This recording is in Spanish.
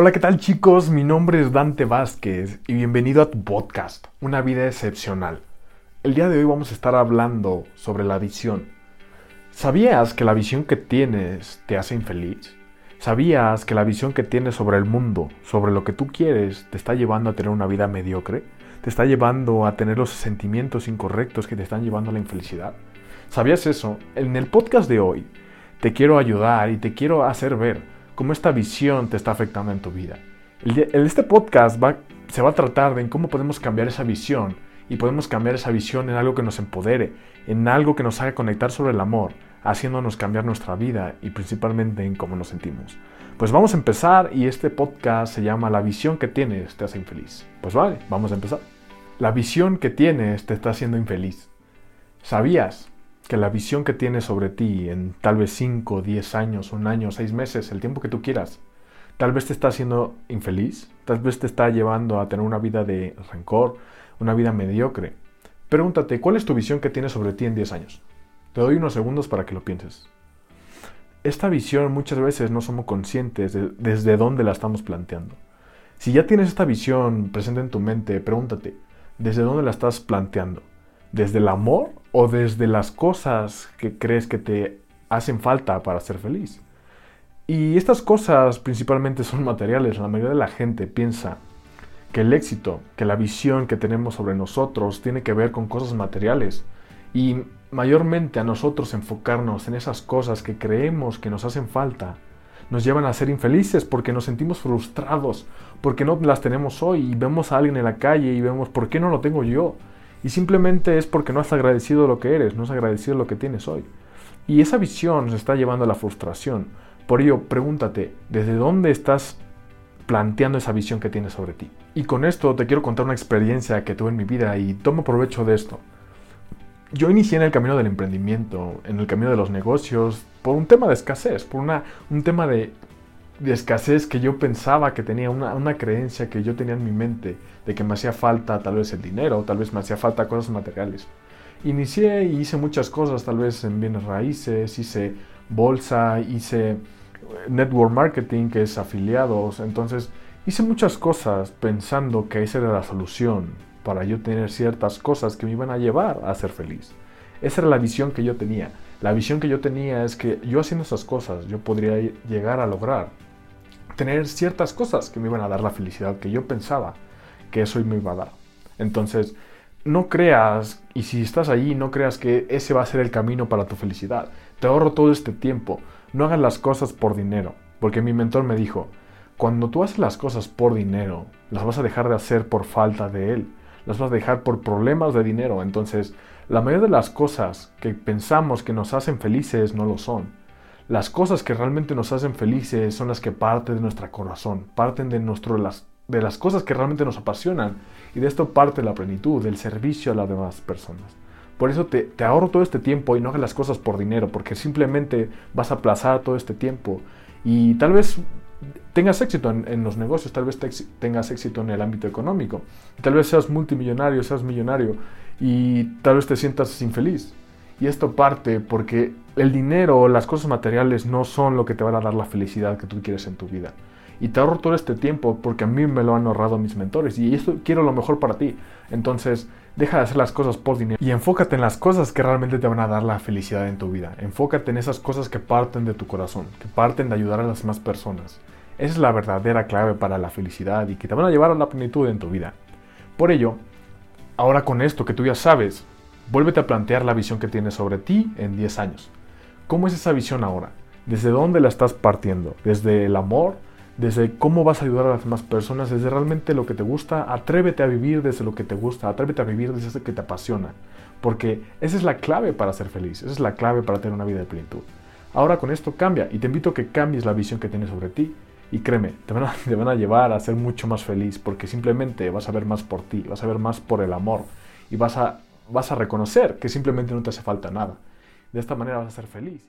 Hola, ¿qué tal chicos? Mi nombre es Dante Vázquez y bienvenido a tu podcast, Una vida excepcional. El día de hoy vamos a estar hablando sobre la visión. ¿Sabías que la visión que tienes te hace infeliz? ¿Sabías que la visión que tienes sobre el mundo, sobre lo que tú quieres, te está llevando a tener una vida mediocre? ¿Te está llevando a tener los sentimientos incorrectos que te están llevando a la infelicidad? ¿Sabías eso? En el podcast de hoy te quiero ayudar y te quiero hacer ver cómo esta visión te está afectando en tu vida. En este podcast se va a tratar de cómo podemos cambiar esa visión y podemos cambiar esa visión en algo que nos empodere, en algo que nos haga conectar sobre el amor, haciéndonos cambiar nuestra vida y principalmente en cómo nos sentimos. Pues vamos a empezar y este podcast se llama La visión que tienes te hace infeliz. Pues vale, vamos a empezar. La visión que tienes te está haciendo infeliz. ¿Sabías que la visión que tienes sobre ti en tal vez 5, 10 años, un año, 6 meses, el tiempo que tú quieras, tal vez te está haciendo infeliz, tal vez te está llevando a tener una vida de rencor, una vida mediocre. Pregúntate, ¿cuál es tu visión que tienes sobre ti en 10 años? Te doy unos segundos para que lo pienses. Esta visión muchas veces no somos conscientes de desde dónde la estamos planteando. Si ya tienes esta visión presente en tu mente, pregúntate, ¿desde dónde la estás planteando? ¿Desde el amor o desde las cosas que crees que te hacen falta para ser feliz? Y estas cosas principalmente son materiales. La mayoría de la gente piensa que el éxito, que la visión que tenemos sobre nosotros tiene que ver con cosas materiales. Y mayormente a nosotros enfocarnos en esas cosas que creemos que nos hacen falta, nos llevan a ser infelices porque nos sentimos frustrados, porque no las tenemos hoy y vemos a alguien en la calle y vemos, ¿por qué no lo tengo yo? Y simplemente es porque no has agradecido lo que eres, no has agradecido lo que tienes hoy. Y esa visión nos está llevando a la frustración. Por ello, pregúntate, ¿desde dónde estás planteando esa visión que tienes sobre ti? Y con esto te quiero contar una experiencia que tuve en mi vida y tomo provecho de esto. Yo inicié en el camino del emprendimiento, en el camino de los negocios, por un tema de escasez, por una, un tema de de escasez que yo pensaba que tenía, una, creencia que yo tenía en mi mente de que me hacía falta tal vez el dinero, tal vez me hacía falta cosas materiales. Inicié y hice muchas cosas, tal vez en bienes raíces, hice bolsa, hice eh, network marketing, que es afiliados, entonces hice muchas cosas pensando que esa era la solución para yo tener ciertas cosas que me iban a llevar a ser feliz. Esa era la visión que yo tenía. La visión que yo tenía es que yo haciendo esas cosas yo podría llegar a lograr tener ciertas cosas que me iban a dar la felicidad que yo pensaba que eso me iba a dar. Entonces, no creas, y si estás ahí, no creas que ese va a ser el camino para tu felicidad. Te ahorro todo este tiempo. No hagas las cosas por dinero. Porque mi mentor me dijo, cuando tú haces las cosas por dinero, las vas a dejar de hacer por falta de él. Las vas a dejar por problemas de dinero. Entonces, la mayoría de las cosas que pensamos que nos hacen felices no lo son. Las cosas que realmente nos hacen felices son las que parten de nuestro corazón, parten de, nuestro, las, de las cosas que realmente nos apasionan. Y de esto parte la plenitud, del servicio a las demás personas. Por eso te, te ahorro todo este tiempo y no hagas las cosas por dinero, porque simplemente vas a aplazar todo este tiempo. Y tal vez tengas éxito en, en, los negocios, tal vez tengas éxito en el ámbito económico, tal vez seas multimillonario, seas millonario y tal vez te sientas infeliz. Y esto parte porque el dinero o las cosas materiales no son lo que te van a dar la felicidad que tú quieres en tu vida. Y te ahorro todo este tiempo porque a mí me lo han ahorrado mis mentores y esto quiero lo mejor para ti. Entonces, deja de hacer las cosas por dinero y enfócate en las cosas que realmente te van a dar la felicidad en tu vida. Enfócate en esas cosas que parten de tu corazón, que parten de ayudar a las demás personas. Esa es la verdadera clave para la felicidad y que te van a llevar a la plenitud en tu vida. Por ello, ahora con esto que tú ya sabes, Vuélvete a plantear la visión que tienes sobre ti en 10 años. ¿Cómo es esa visión ahora? ¿Desde dónde la estás partiendo? ¿Desde el amor? ¿Desde cómo vas a ayudar a las demás personas? ¿Desde realmente lo que te gusta? Atrévete a vivir desde lo que te gusta, atrévete a vivir desde lo que te apasiona. Porque esa es la clave para ser feliz, esa es la clave para tener una vida de plenitud. Ahora con esto cambia y te invito a que cambies la visión que tienes sobre ti y créeme, te van, a, te van, a, llevar a ser mucho más feliz porque simplemente vas a ver más por ti, vas a ver más por el amor y vas a vas a reconocer que simplemente no te hace falta nada. De esta manera vas a ser feliz.